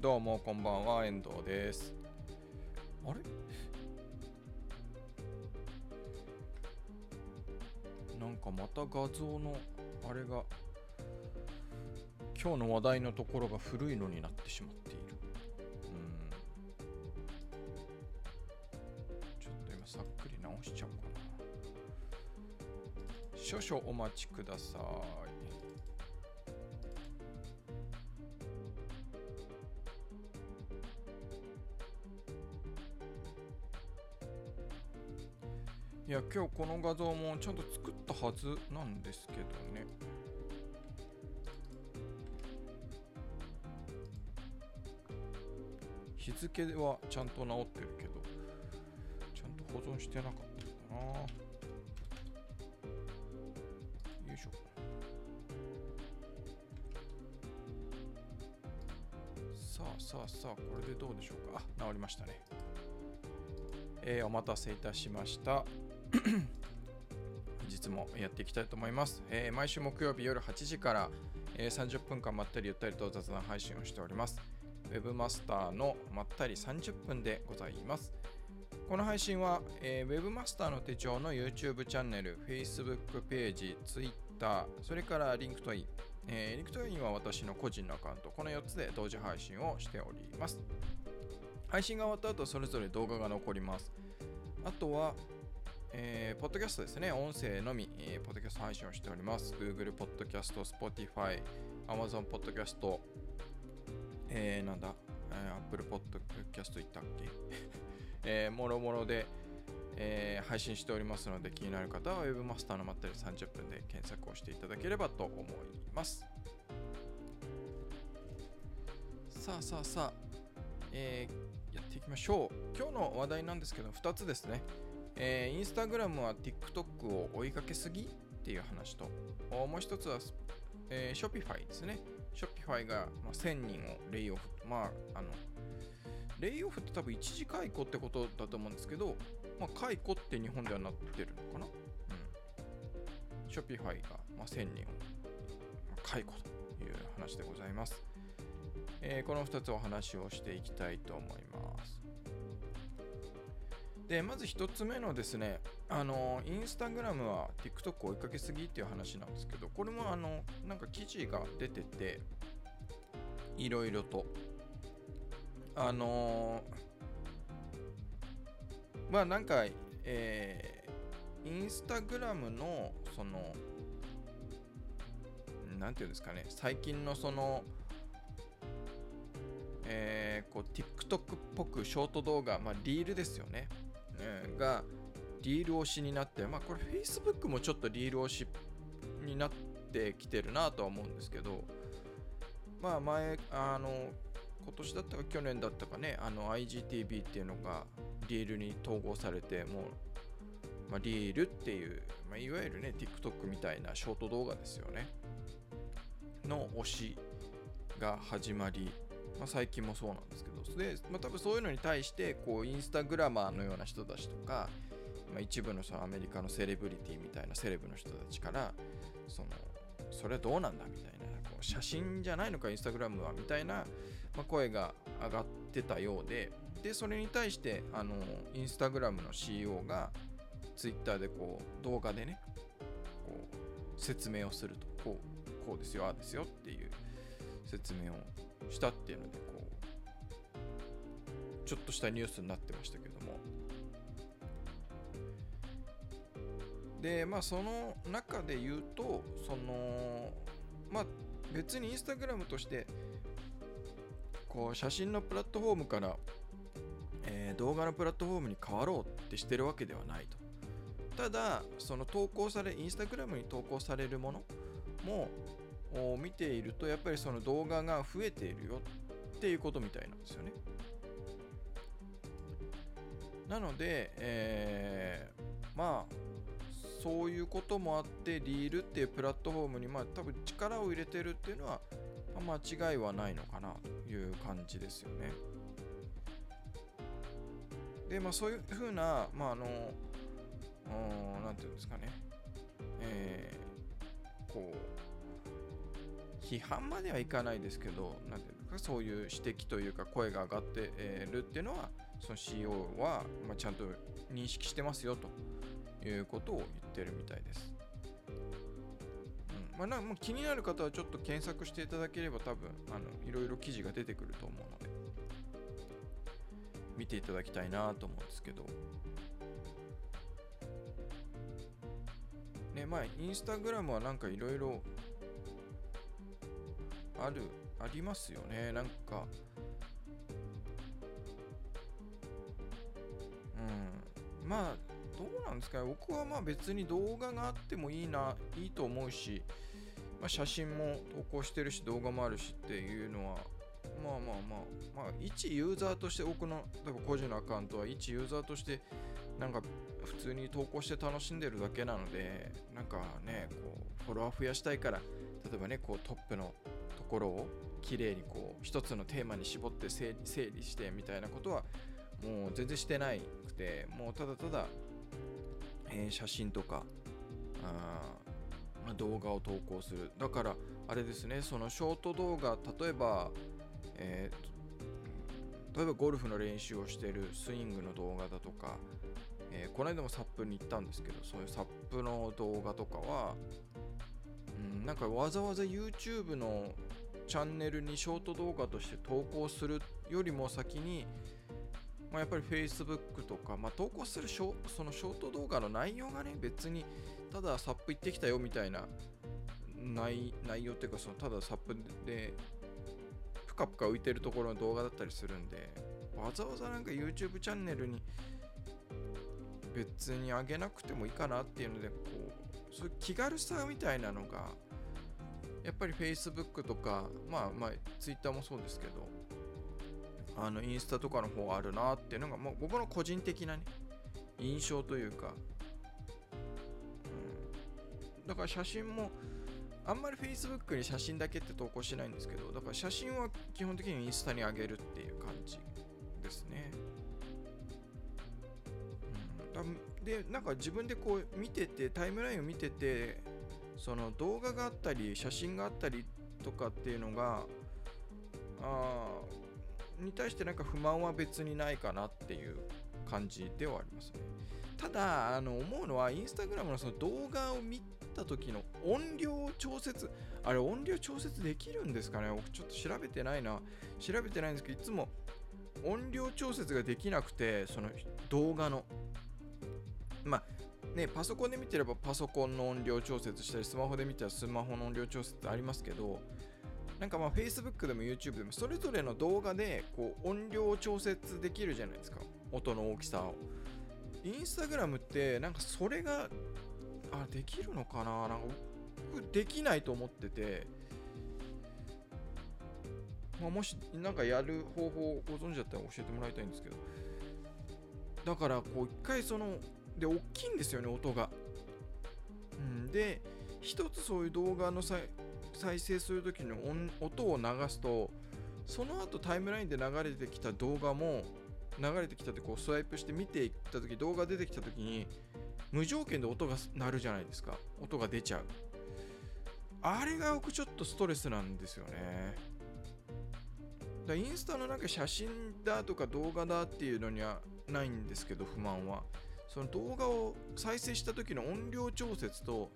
どうもこんばんは。遠藤です。あれ？なんかまた画像のあれが今日の話題のところが古いのになってしまっている。うん。ちょっと今さっくり直しちゃおうかな。少々お待ちください。いや今日この画像もちゃんと作ったはずなんですけどね。日付はちゃんと直ってるけどちゃんと保存してなかったかな。よいしょ。さあさあさあこれでどうでしょうか。あ治りましたね。えー、お待たせいたしました。実もやっていきたいと思います、えー、毎週木曜日夜8時から、えー、30分間まったりゆったりと雑談配信をしております。Webmaster のまったり30分でございます。この配信は、えー、Webmaster の手帳の YouTube チャンネル Facebook ページ Twitter それから LinkedIn えー、LinkedIn は私の個人のアカウント。この4つで同時配信をしております。配信が終わった後それぞれ動画が残ります。あとは、えー、ポッドキャストですね、音声のみ、えー、ポッドキャスト配信をしております。Google ポッドキャスト、Spotify、Amazon ポッドキャスト、えー、なんだ、えー、Apple ポッドキャスト行ったっけ？えー、もろもろで、えー、配信しておりますので、気になる方は Webmaster のまったり30分で検索をしていただければと思います。さあさあさあ、えー、やっていきましょう。今日の話題なんですけど、2つですね。えー、インスタグラムは TikTok を追いかけすぎっていう話と、もう一つは、えー、Shopify ですね。Shopify が、まあ、1000人をレイオフ。まあ、あの、レイオフって多分一時解雇ってことだと思うんですけど、まあ、解雇って日本ではなってるのかな？うん。Shopify が、まあ、1000人を解雇という話でございます。えー、この2つお話をしていきたいと思います。でまず1つ目のですね、あのインスタグラムは TikTok 追いかけすぎっていう話なんですけど、これもあのなんか記事が出てて、いろいろと。あの、まあなんか、えー、インスタグラムのその、なんていうんですかね、最近のその、えー、こう TikTok っぽくショート動画、まあリールですよね。がリール推しになって、まあこれ Facebook もちょっとリール推しになってきてるなとは思うんですけど、まあ前、あの、今年だったか去年だったかね、あの IGTV っていうのがリールに統合されて、もう、まあ、リールっていう、まあ、いわゆるね、TikTok みたいなショート動画ですよね。の推しが始まり、まあ、最近もそうなんですけどで、まあ、多分そういうのに対してこうインスタグラマーのような人たちとか、まあ、一部のそのアメリカのセレブリティみたいなセレブの人たちからそのそれはどうなんだみたいなこう写真じゃないのかインスタグラムはみたいな、まあ、声が上がってたようででそれに対してあのインスタグラムの CEO がツイッターでこう動画でねこう説明をするとこうこうですよああですよっていう説明をしたっていうのでこうちょっとしたニュースになってましたけども。でまあその中で言うとそのまあ別にインスタグラムとしてこう写真のプラットフォームから、えー、動画のプラットフォームに変わろうってしてるわけではないと。ただその投稿されインスタグラムに投稿されるものもを見ているとやっぱりその動画が増えているよっていうことみたいなんですよね。なので、えー、まあそういうこともあってリールっていうプラットフォームにまあ多分力を入れてるっていうのは、間違いはないのかなという感じですよね。でまあそういうふうなまああの何て言うんですかねえー、こう批判まではいかないですけどなんていうかそういう指摘というか声が上がっているっていうのはその CEO は、まあ、ちゃんと認識してますよということを言ってるみたいです。うんまあ、なもう気になる方はちょっと検索していただければ多分あのいろいろ記事が出てくると思うので見ていただきたいなと思うんですけどねまあインスタグラムはなんかいろいろあるありますよね。なんかうん。まあどうなんですかね。僕はまあ別に動画があってもいいないいと思うし、まあ、写真も投稿してるし動画もあるしっていうのはまあまあまあまあ一ユーザーとして僕の例えば個人のアカウントは一ユーザーとしてなんか普通に投稿して楽しんでるだけなのでなんかねこうフォロワー増やしたいから例えばねこうトップのころを綺麗にこう一つのテーマに絞って整理してみたいなことはもう全然してないくてもうただただ、えー、写真とかあ動画を投稿する。だからあれですねそのショート動画例えば、えー、例えばゴルフの練習をしてるスイングの動画だとか、えー、この間もサップに行ったんですけどそういうサップの動画とかは、なんかわざわざ YouTube のチャンネルにショート動画として投稿するよりも先に、まあ、やっぱり Facebook とか、まあ、投稿するショそのショート動画の内容がね別にただサップ行ってきたよみたいな内内容っていうかそのただサップでぷかぷか浮いてるところの動画だったりするんでわざわざなんか YouTube チャンネルに別に上げなくてもいいかなっていうのでこうそういう気軽さみたいなのがやっぱり Facebook とかまあまあ Twitter もそうですけどあのインスタとかの方があるなっていうのがもう僕の個人的なね印象というか、うん、だから写真もあんまり Facebook に写真だけって投稿しないんですけどだから写真は基本的にインスタに上げるっていう感じですね、うん、でなんか自分でこう見ててタイムラインを見ててその動画があったり写真があったりとかっていうのがあに対してなんか不満は別にないかなっていう感じではありますね。ただあの思うのはインスタグラムのその動画を見た時の音量調節あれ音量調節できるんですかね？僕ちょっと調べてないな。調べてないんですけどいつも音量調節ができなくてその動画の。まあね、パソコンで見てればパソコンの音量調節したり、スマホで見たらスマホの音量調節ってありますけど、なんかまあ Facebook でも YouTube でもそれぞれの動画でこう音量を調節できるじゃないですか。音の大きさを。インスタグラムってなんかそれが、あ、できるのかな？なんかできないと思ってて、まあ、もしなんかやる方法をご存知だったら教えてもらいたいんですけど、だからこう一回そので、大きいんですよね、音が。うん、で、一つそういう動画の再生するときの音を流すと、その後タイムラインで流れてきた動画も、流れてきたってこうスワイプして見ていったとき、動画出てきたときに、無条件で音が鳴るじゃないですか。音が出ちゃう。あれが僕ちょっとストレスなんですよね。だインスタのなんか写真だとか動画だっていうのにはないんですけど、不満は。その動画を再生した時の音量調節と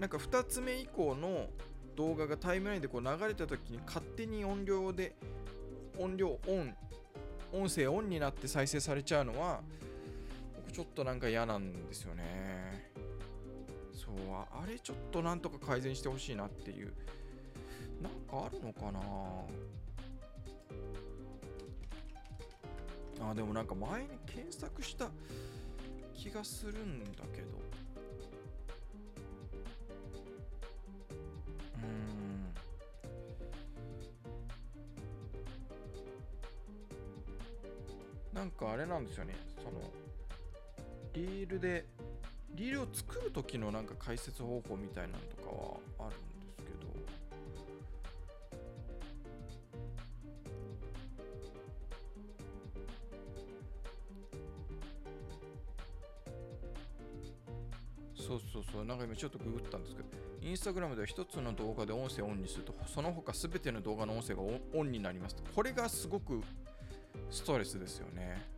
なんか2つ目以降の動画がタイムラインでこう流れた時に勝手に音量で音量オン音声オンになって再生されちゃうのは僕ちょっとなんか嫌なんですよね。そうあれちょっとなんとか改善してほしいなっていう。なんかあるのかな？あでもなんか前に検索した気がするんだけど。うん。なんかあれなんですよね。そのリールでリールを作る時のなんか解説方法みたいなのとかはそうなんか今ちょっとググったんですけどインスタグラムでは1つの動画で音声をオンにするとその他全ての動画の音声がオンになりますこれがすごくストレスですよね。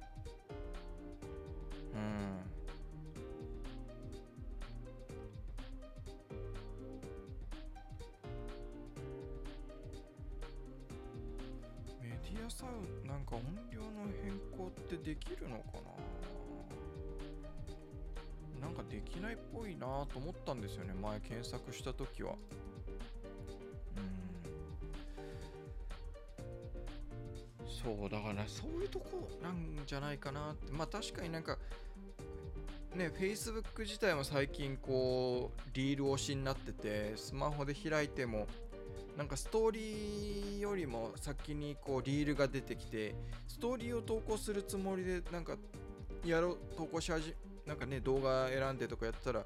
した時は。うん。そうだからそういうとこなんじゃないかなって。まあ確かになんかね Facebook 自体も最近こうリール推しになっててスマホで開いてもなんかストーリーよりも先にこうリールが出てきてストーリーを投稿するつもりでなんかやろう投稿し始めなんかね動画選んでとかやったら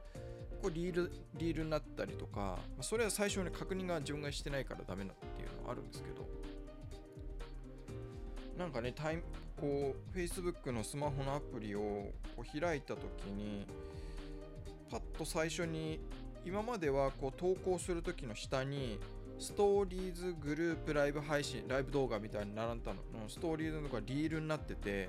こうリールリールになったりとかそれは最初に確認が自分がしてないからダメだっていうのはあるんですけどなんかねタイこう Facebook のスマホのアプリをこう開いた時にパッと最初に今まではこう投稿する時の下にストーリーズグループライブ配信、ライブ動画みたいに並んだの。ストーリーズのとかリールになってて、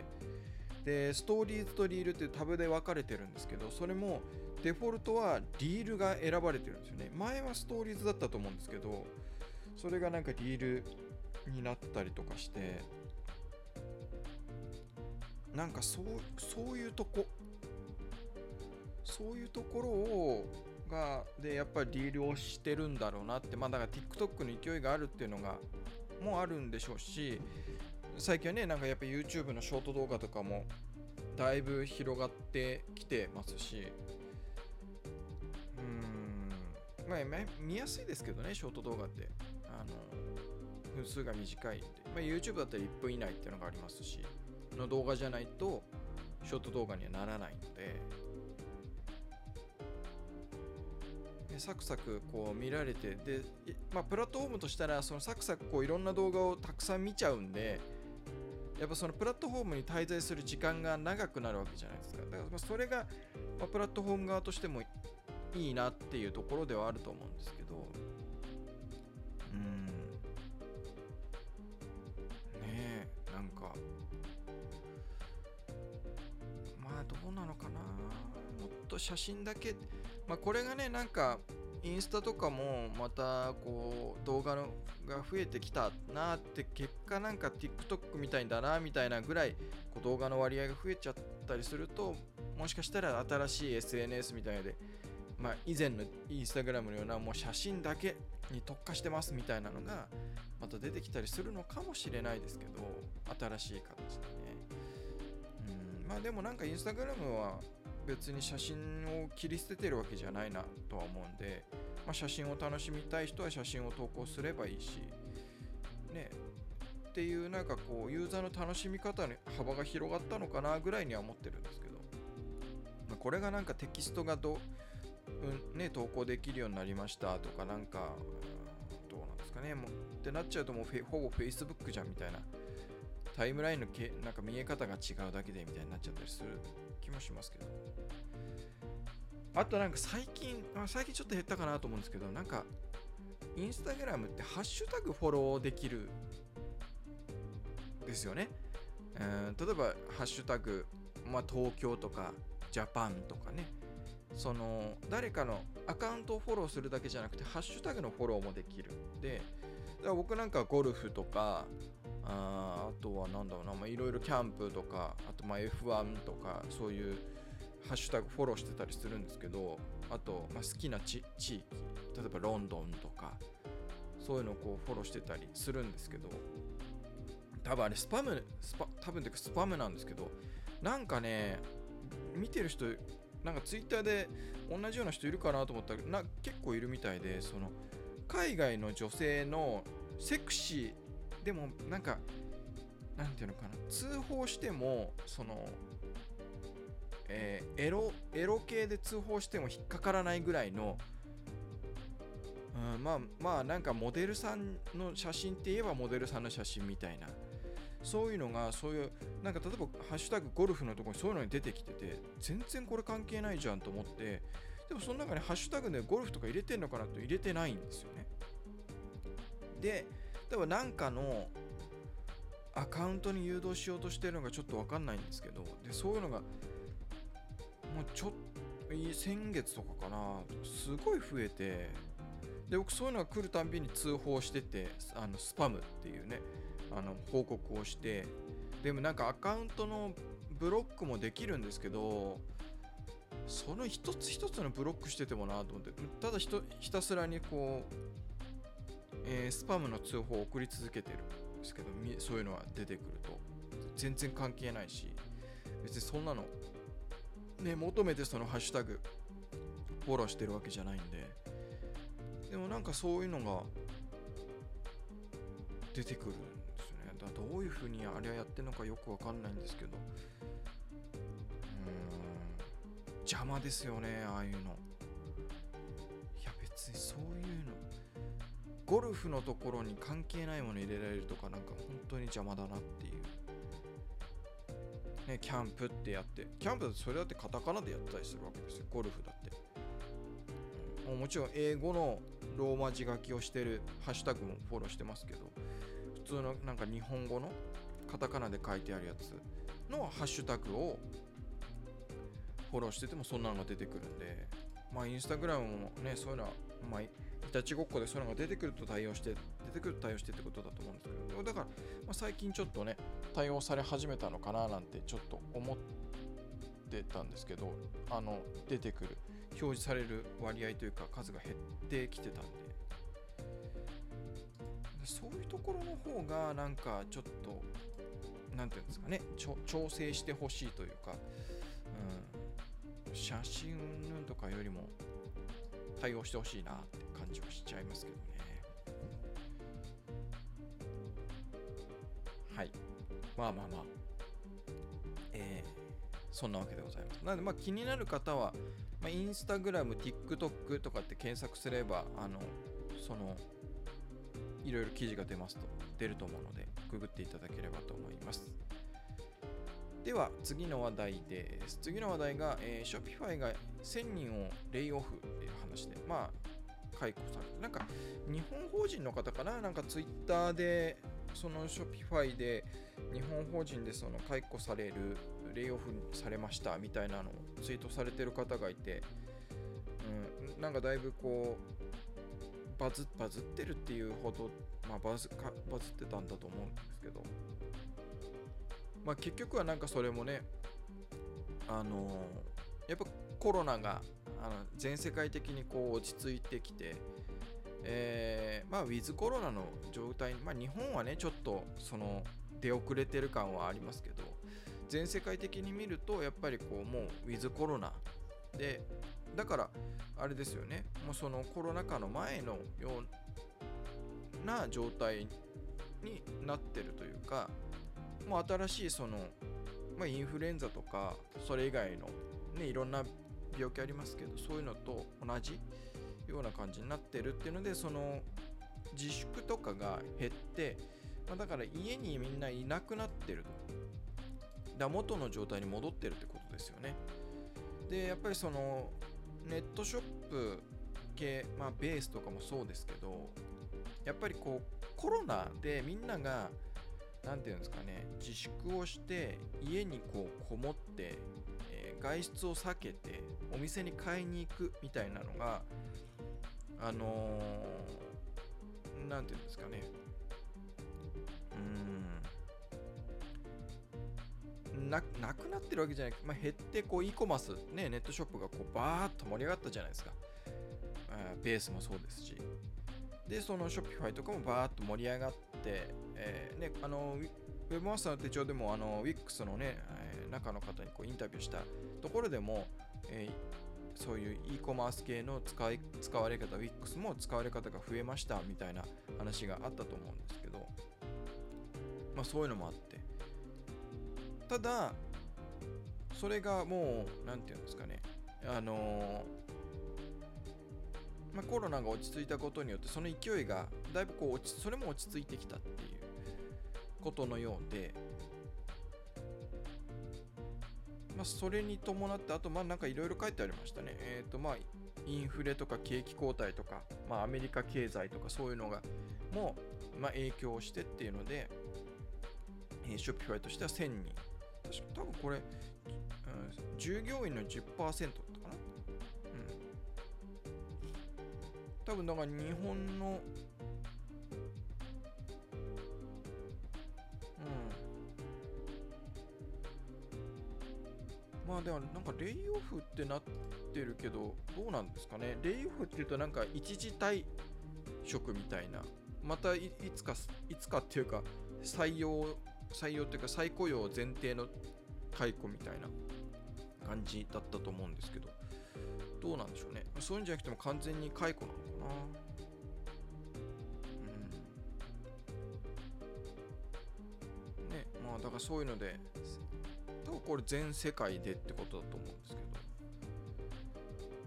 で、ストーリーズとリールっていうタブで分かれてるんですけど、それもデフォルトはリールが選ばれてるんですよね。前はストーリーズだったと思うんですけど、それがなんかリールになったりとかして、なんかそうそういうとこ、そういうところをがでやっぱりリールをしてるんだろうなってまあだから TikTok の勢いがあるっていうのがもあるんでしょうし最近はねなんかやっぱ YouTube のショート動画とかもだいぶ広がってきてますしまあ見やすいですけどねショート動画って。あの分数が短いんで、まあ、YouTube だったら1分以内っていうのがありますしの動画じゃないとショート動画にはならないので。でサクサクこう見られてで、まあ、プラットフォームとしたらそのサクサクこういろんな動画をたくさん見ちゃうんでやっぱそのプラットフォームに滞在する時間が長くなるわけじゃないですか。だからそれが、まあ、プラットフォーム側としてもいいなっていうところではあると思うんですけど。うん。ねえなんか。まあどうなのかな。もっと写真だけ。まあ、これがねなんかインスタとかもまたこう動画のが増えてきたなって結果なんか TikTok みたいだなみたいなぐらいこう動画の割合が増えちゃったりするともしかしたら新しい SNS みたいのでまあ以前の Instagram のようなもう写真だけに特化してますみたいなのがまた出てきたりするのかもしれないですけど新しい形でね。うん。まあでもなんか Instagram は別に写真を切り捨ててるわけじゃないなとは思うんで、まあ、写真を楽しみたい人は写真を投稿すればいいし、ね、っていうなんかこうユーザーの楽しみ方に幅が広がったのかなぐらいには思ってるんですけど、まあ、これがなんかテキストがど、ううんね、投稿できるようになりましたとかなんかどうなんですかね。もうってなっちゃうともうほぼ Facebook じゃんみたいな。タイムラインのけなんか見え方が違うだけでみたいになっちゃったりする気もしますけど。あとなんか最近、あ最近ちょっと減ったかなと思うんですけど、なんか、インスタグラムってハッシュタグフォローできるですよね。えー、例えば、ハッシュタグ、まあ、東京とか、ジャパンとかね、その、誰かのアカウントをフォローするだけじゃなくて、ハッシュタグのフォローもできる。で、だから僕なんかゴルフとか、ああとはなんだろうな、いろいろキャンプとか、あとまあ F1 とか、そういうハッシュタグフォローしてたりするんですけど、あと、まあ、好きな地域、例えばロンドンとか、そういうのをこうフォローしてたりするんですけど、多分あれスパム、スパ多分てかスパムなんですけど、なんかね、見てる人、なんかツイッターで同じような人いるかなと思ったらな結構いるみたいで、その海外の女性のセクシー、でもなんか、なんていうのかな、通報しても、その、えー、エロ、エロ系で通報しても引っかからないぐらいの、うん、まあまあなんかモデルさんの写真って言えばモデルさんの写真みたいな。そういうのがそういうなんか例えば「ハッシュタグゴルフ」のところにそういうのに出てきてて全然これ関係ないじゃんと思ってでもその中にハッシュタグでゴルフとか入れてんのかなと入れてないんですよね。で、例えば何かのアカウントに誘導しようとしてるのがちょっとわかんないんですけど、でそういうのがもうちょっと先月とかかな、すごい増えて、で僕そういうのが来るたんびに通報してて、あのスパムっていうね、あの報告をして、でもなんかアカウントのブロックもできるんですけど、その一つ一つのブロックしててもなと思って、ただひひたすらにこう、えー、スパムの通報を送り続けてるんですけど、そういうのが出てくると、全然関係ないし、別にそんなの、ね、求めてそのハッシュタグ、フォローしてるわけじゃないんで、でもなんかそういうのが出てくる。だどういうふうにあれはやってるのかよくわかんないんですけど。うん、邪魔ですよねああいうの。いや別にそういうの。ゴルフのところに関係ないもの入れられるとかなんか本当に邪魔だなっていう。ねキャンプってやって。キャンプそれだってカタカナでやったりするわけですよ。ゴルフだって。もちろん英語のローマ字書きをしてるハッシュタグもフォローしてますけど。通のなんか日本語のカタカナで書いてあるやつのハッシュタグをフォローしててもそんなのが出てくるんで、まあ、インスタグラムもね、そういうのは、まあ、いたちごっこでそういうのが出てくると対応して、出てくると対応してってことだと思うんですけど、だから、まあ、最近ちょっとね、対応され始めたのかななんてちょっと思ってたんですけど、あの、出てくる、表示される割合というか数が減ってきてたんで、そういうところの方がなんかちょっと、なんていうんですかね、調整してほしいというか、うん、写真とかよりも対応してほしいなって感じはしちゃいますけどね。はい。まあまあまあ。えー、そんなわけでございます。なので、まあ気になる方は、まあ、インスタグラム、TikTok とかって検索すれば、あの、その、いろいろ記事が出ますと、出ると思うので、ググっていただければと思います。では次の話題です。次の話題が、えー、Shopify が1000人をレイオフっていう話で、まあ、解雇されて、なんか日本法人の方かな、なんか Twitter で、その Shopify で日本法人でその解雇される、レイオフされましたみたいなのをツイートされてる方がいて、うん、なんかだいぶこう、バズバズってるっていうほど、まあ、バズかバズってたんだと思うんですけど、まあ、結局はなんかそれもね、あの、やっぱコロナがあの全世界的にこう落ち着いてきて、えー、まあ、ウィズコロナの状態、まあ、日本はね、ちょっとその出遅れてる感はありますけど、全世界的に見ると、やっぱりこう、もうウィズコロナで、だから、あれですよね、もうそのコロナ禍の前のような状態になってるというか、もう新しいその、まあ、インフルエンザとかそれ以外の、ね、いろんな病気ありますけどそういうのと同じような感じになってるっていうのでその自粛とかが減って、まあ、だから家にみんないなくなってると。だ元の状態に戻ってるってことですよね。でやっぱりそのネットショップ系、まあ、ベースとかもそうですけどやっぱりこうコロナでみんなが何て言うんですかね自粛をして家にこうこもって、えー、外出を避けてお店に買いに行くみたいなのがあの何、ー、て言うんですかねうんななくなってるわけじゃない、まあ、減ってこう e コマース、ね、ネットショップがこうバーッと盛り上がったじゃないですか。ベースもそうですし。で、その Shopify とかもバーッと盛り上がって、えー、ね、あの、ウェブマスターの手帳でも、あの、Wix のね、え、中の方にこうインタビューしたところでも、えー、そういう e コマース系の使い使われ方、Wix も使われ方が増えましたみたいな話があったと思うんですけど、まあそういうのもあって。ただ、それがもう、なんていうんですかね、あのまあ、コロナが落ち着いたことによってその勢いがだいぶこう落ちそれも落ち着いてきたっていうことのようで、まあ、それに伴ってあとまあなんかいろいろ書いてありましたね。えっ、ー、とまあインフレとか景気後退とか、まあ、アメリカ経済とかそういうのがもう、まあ、影響してっていうので、えー、ショッピファイとしては1000人。確か多分これ、うん、従業員の10%多分だから日本のうんまあでもなんかレイオフってなってるけど、どうなんですかね。レイオフっていうとなんか一時退職みたいな、またいつか、いつかっていうか、採用、採用っていうか再雇用前提の解雇みたいな感じだったと思うんですけど、どうなんでしょうね。そういうんじゃなくても完全に解雇なのな。うん。ね、まあだからそういうので、これ全世界でってことだと思うんですけど、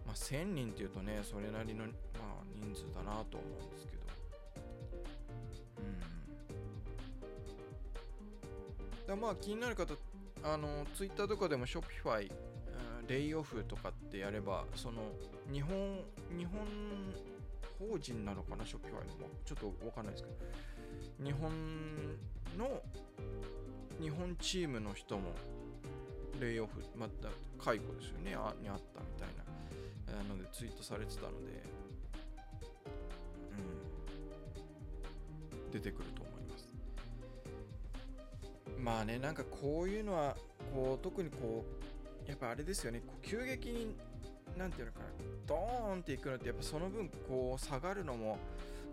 まあ、1000人っていうとねそれなりの、まあ、人数だなと思うんですけどうんだまあ気になる方あのツイッターとかでも Shopify レイオフとかってやればその日本日本法人なのかな Shopify のちょっとわかんないですけど日本の日本チームの人もレイオフ、また解雇ですよね、あにあったみたいな、なのでツイートされてたので、うん、出てくると思います。まあね、なんかこういうのは、こう、特にこう、やっぱあれですよね、こう急激に、なんていうのかな、ドーンっていくのって、やっぱその分、こう、下がるのも、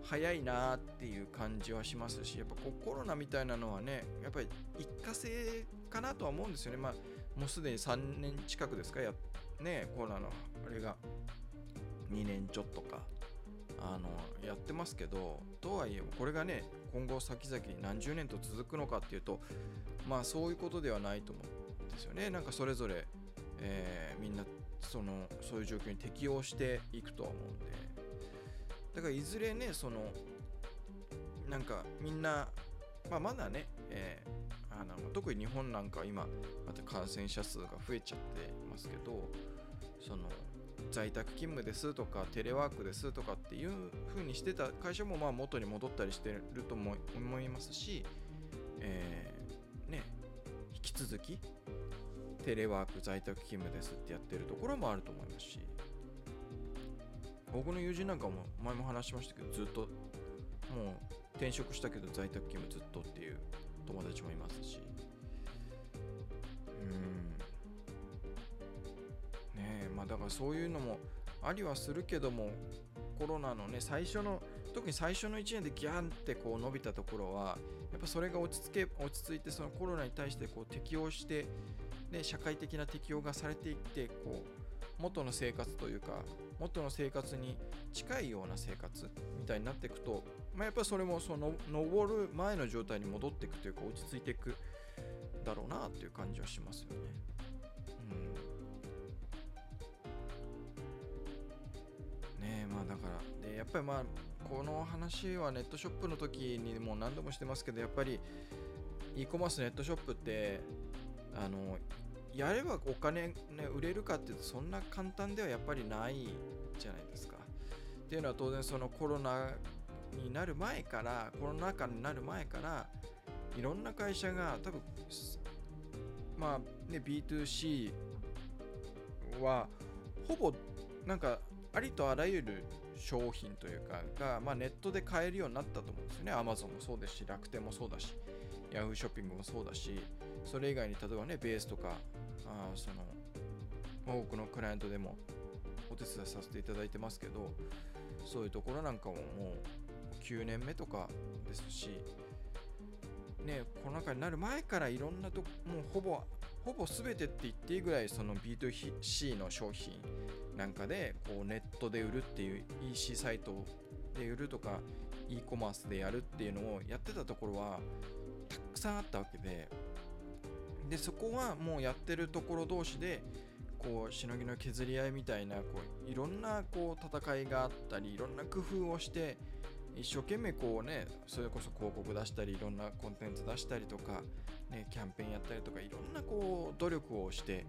早いなっていう感じはしますし、やっぱこうコロナみたいなのはね、やっぱり一過性かなとは思うんですよね。まあ、もうすでに3年近くですか？やねコロナのあれが。2年ちょっとか。あのやってますけどとはいえこれがね今後先々何十年と続くのかっていうとまあそういうことではないと思うんですよね。なんかそれぞれ、えー、みんなそのそういう状況に適応していくとは思うんで。だからいずれねそのなんかみんな、まあ、まだね、えーあの特に日本なんか今また感染者数が増えちゃってますけどその在宅勤務ですとかテレワークですとかっていう風にしてた会社もまあ元に戻ったりしてると思いますし、えー、ね引き続きテレワーク在宅勤務ですってやってるところもあると思いますし僕の友人なんかも前も話しましたけどずっともう転職したけど在宅勤務ずっとっていう友達もいますし。うん。ねえまあだからそういうのもありはするけどもコロナのね最初の特に最初の1年でギャンってこう伸びたところはやっぱそれが落ち着け落ち着いてそのコロナに対してこう適応して、ね、社会的な適応がされていってこう元の生活というか元の生活に近いような生活みたいになっていくとまあ、やっぱりそれもその登る前の状態に戻っていくというか落ち着いていくだろうなっていう感じはしますよね。うん、ねえまあだからでやっぱりまあこの話はネットショップの時にも何度もしてますけどやっぱり e コマースネットショップってあのやればお金、ね、売れるかっていうとそんな簡単ではやっぱりないじゃないですか。っていうのは当然そのコロナになる前からコロナ禍になる前からいろんな会社が多分まあね B2C はほぼなんかありとあらゆる商品というかが、まあ、ネットで買えるようになったと思うんですよね Amazon もそうですし楽天もそうだし Yahoo ショッピングもそうだしそれ以外に例えばねベースとかあその、多くのクライアントでもお手伝いさせていただいてますけどそういうところなんかももう9年目とかですし、ね、コロナ禍になる前からいろんなとこ、もうほぼ、ほぼ全てって言っていいぐらい、その B2C の商品なんかで、こうネットで売るっていう EC サイトで売るとか、e コマースでやるっていうのをやってたところは、たくさんあったわけで、で、そこはもうやってるところ同士で、こうしのぎの削り合いみたいなこういろんなこう戦いがあったりいろんな工夫をして一生懸命こうねそれこそ広告出したりいろんなコンテンツ出したりとか、ね、キャンペーンやったりとかいろんなこう努力をして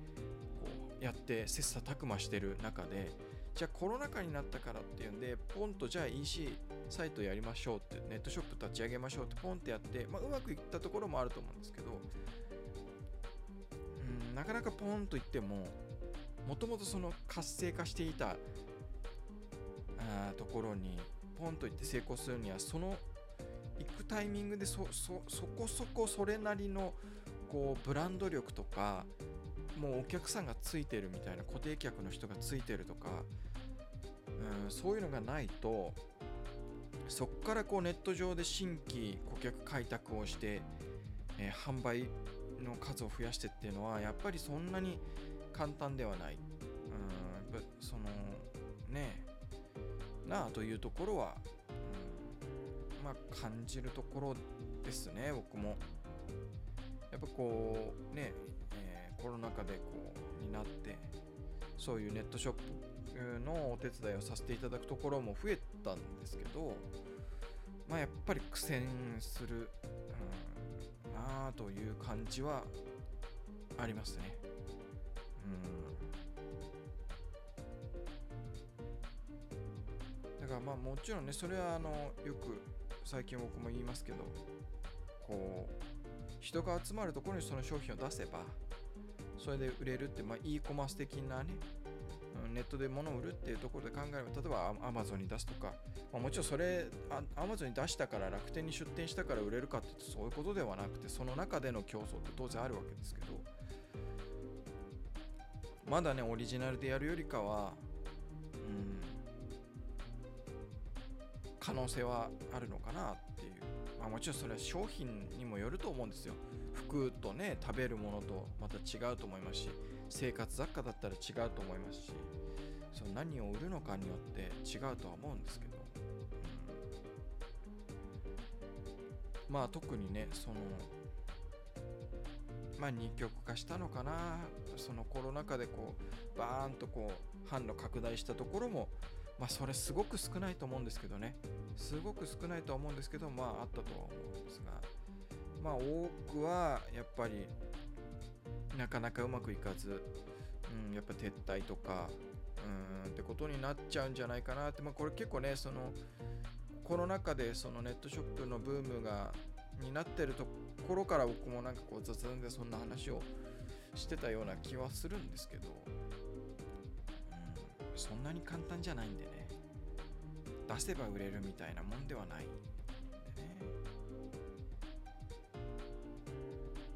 こうやって切磋琢磨してる中でじゃあコロナ禍になったからっていうんでポンとじゃあ EC サイトやりましょうってネットショップ立ち上げましょうってポンってやって、まあ、うまくいったところもあると思うんですけどなかなかポーンといってももともとその活性化していたあところにポンといって成功するにはその行くタイミングでそそそこそこそれなりのこうブランド力とかもうお客さんがついてるみたいな固定客の人がついてるとかうんそういうのがないとそこからこうネット上で新規顧客開拓をして、えー、販売の数を増やしてっていうのはやっぱりそんなに簡単ではない。うんやっぱ、そのねなあというところは、うん、まあ感じるところですね僕も。やっぱこうね、えー、コロナ禍でこうになってそういうネットショップのお手伝いをさせていただくところも増えたんですけどまあやっぱり苦戦する、うん、なという感じはありますね。うんだからまあもちろんねそれはあのよく最近僕も言いますけどこう人が集まるところにその商品を出せばそれで売れるって、まあ、e コマース的なねネットで物を売るっていうところで考えれば例えば Amazon に出すとか、まあ、もちろんそれ Amazon に出したから楽天に出店したから売れるかっていうとそういうことではなくてその中での競争って当然あるわけですけどまだねオリジナルでやるよりかはうん可能性はあるのかなっていう。まあもちろんそれは商品にもよると思うんですよ。服とね食べるものとまた違うと思いますし生活雑貨だったら違うと思いますしその何を売るのかによって違うとは思うんですけど、うん、まあ特にねそのまあ二極化したのかな。そのコロナ禍でこうバーンとこう販路拡大したところもまあそれすごく少ないと思うんですけどね。すごく少ないとは思うんですけどまああったとは思うんですが。まあ多くはやっぱりなかなかうまくいかず、うん、やっぱ撤退とか。うんってことになっちゃうんじゃないかなって、まあ、これ結構ねそのコロナ禍でそのネットショップのブームがになってるところから僕もなんかこう雑談でそんな話をしてたような気はするんですけど、うん、そんなに簡単じゃないんでね。出せば売れるみたいなもんではない。んでね。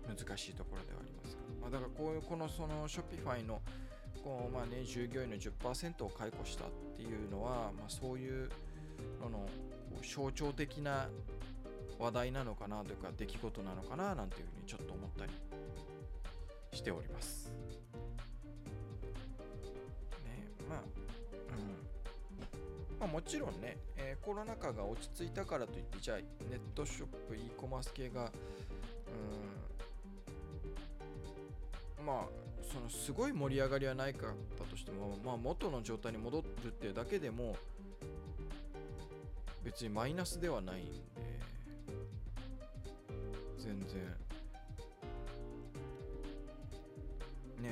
難しいところではあります、まあ、だからこういうこのその Shopify のこうまあね従業員の10%を解雇したっていうのは、まあ、そういうのの象徴的な話題なのかなというか出来事なのかななんていうふうにちょっと思ったりしております。ねまあうんまあ、もちろんね、えー、コロナ禍が落ち着いたからといってじゃあネットショップ e コマース系がうんまあそのすごい盛り上がりはないかったとしても、まあ、元の状態に戻るっていうだけでも別にマイナスではないんで全然。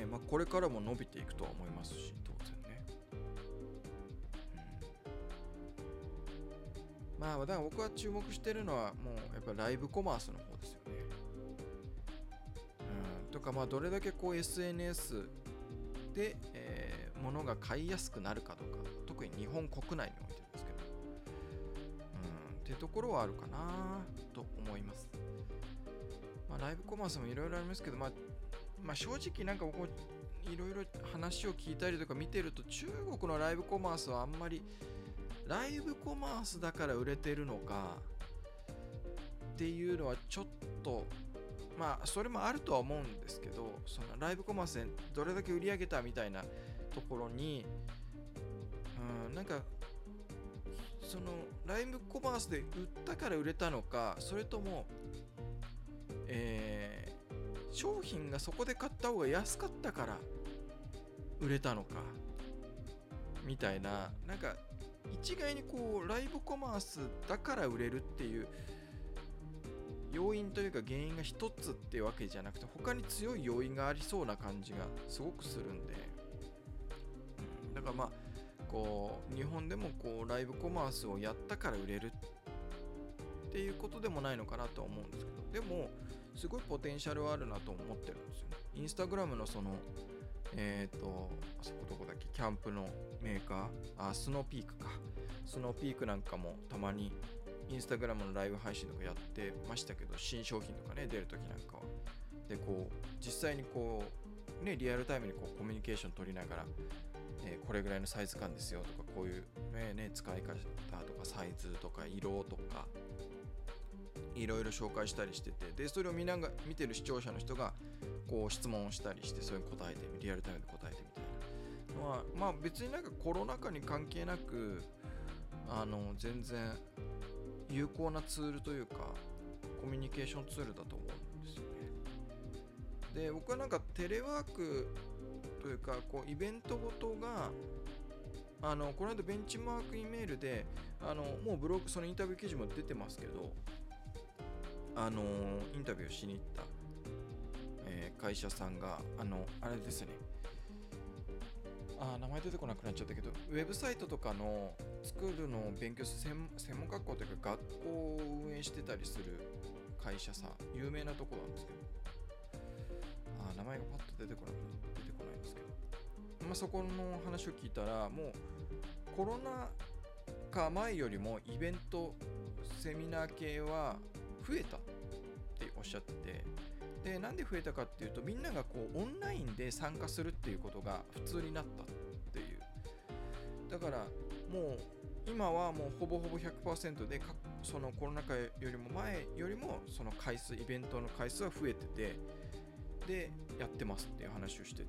ねまあこれからも伸びていくとは思いますし当然ね、うん、まあだから僕は注目してるのはもうやっぱライブコマースの方ですよね。とかまあどれだけこう SNS で、えー、物が買いやすくなるかとか特に日本国内においてですけどうんってところはあるかなと思います。まあ、ライブコマースもいろいろありますけど、まあ、まあ、正直なんか僕いろいろ話を聞いたりとか見てると中国のライブコマースはあんまりライブコマースだから売れてるのかっていうのはちょっとまあそれもあるとは思うんですけどそのライブコマースでどれだけ売り上げたみたいなところにうんなんかそのライブコマースで売ったから売れたのかそれともえー、商品がそこで買った方が安かったから売れたのかみたいななんか一概にこうライブコマースだから売れるっていう要因というか原因が一つっていうわけじゃなくて他に強い要因がありそうな感じがすごくするんで、うん、だからまあここう日本でもこうライブコマースをやったから売れるっていうことでもないのかなとは思うんですけどでもすごいポテンシャルはあるなと思ってるんですよね。インスタグラムのそのえっ、ー、とあそこどこだっけキャンプのメーカーあスノーピークか。スノーピークなんかもたまにインスタグラムのライブ配信とかやってましたけど新商品とかね出るときなんかは。でこう実際にこうねリアルタイムにこうコミュニケーション取りながらえー、これぐらいのサイズ感ですよとかこういうね、ね、使い方とかサイズとか色とかいろいろ紹介したりしててでそれを見なが見てる視聴者の人がこう質問をしたりしてそれに答えてリアルタイムで答えてみたいなのはまあ別になんかコロナ禍に関係なくあの全然有効なツールというかコミュニケーションツールだと思うんですよね。で僕はなんかテレワークというかこうイベントごとがあのこの間ベンチマークイメールであのもうブログそのインタビュー記事も出てますけどあのインタビューしに行った、えー、会社さんがあのあれですねあ名前出てこなくなっちゃったけどウェブサイトとかの作るのを勉強する専門学校というか学校を運営してたりする会社さ有名なとこなんですけど。あ名前がパッと出てこなく出てこないんですけど、まあ、そこの話を聞いたらもうコロナ禍前よりもイベントセミナー系は増えたっておっしゃっててでなんで増えたかっていうとみんながこうオンラインで参加するっていうことが普通になったっていう。だからもう今はもうほぼほぼ100%でそのコロナ禍よりも前よりもその回数イベントの回数は増えててでやってますっていう話をしてて、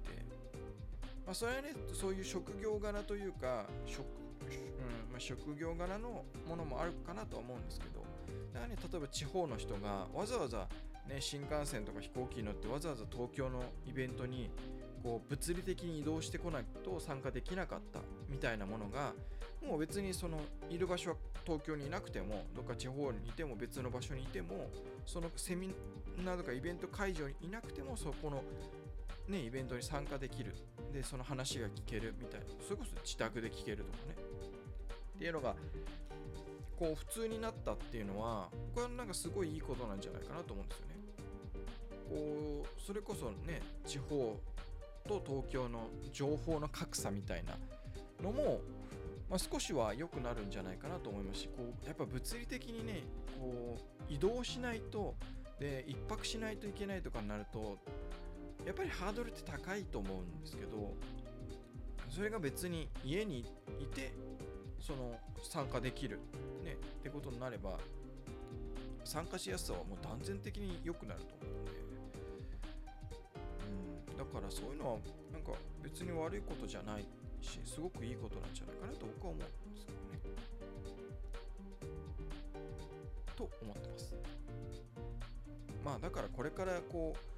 まあ、それはねそういう職業柄というか職,、うんまあ、職業柄のものもあるかなとは思うんですけど。だからね例えば地方の人がわざわざ、ね、新幹線とか飛行機に乗ってわざわざ東京のイベントにこう物理的に移動してこないと参加できなかったみたいなものがもう別にそのいる場所は東京にいなくてもどっか地方にいても別の場所にいてもそのセミナーとかイベント会場にいなくてもそこのねイベントに参加できる。でその話が聞けるみたいな。それこそ自宅で聞けるとかね。っていうのがこう普通になったっていうのはこれはなんかすごいいいことなんじゃないかなと思うんですよね。こうそれこそね地方と東京の情報の格差みたいなのもまあ、少しは良くなるんじゃないかなと思いますしこうやっぱ物理的にねこう移動しないとで1泊しないといけないとかになるとやっぱりハードルって高いと思うんですけどそれが別に家にいてその参加できる、ね、ってことになれば参加しやすさはもう断然的に良くなると思うんで、からそういうのはなんか別に悪いことじゃないしすごくいいことなんじゃないかなと僕は思うんですけどね。と思ってます。まあだからこれからこう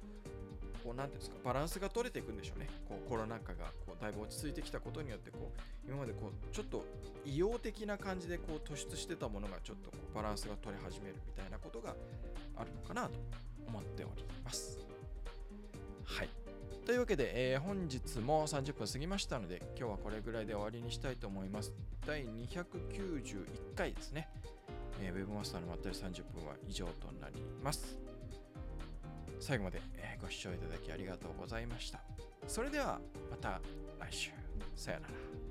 こうなんていうんですかバランスが取れていくんでしょうね。こうコロナ禍がこうだいぶ落ち着いてきたことによってこう今までこうちょっと異様的な感じでこう突出してたものがちょっとこうバランスが取れ始めるみたいなことがあるのかなと思っております。はい。というわけで、えー、本日も30分過ぎましたので、今日はこれぐらいで終わりにしたいと思います。第291回ですね。えー、ウェブマスターのまったり30分は以上となります。最後まで、えー、ご視聴いただきありがとうございました。それではまた来週。さよなら。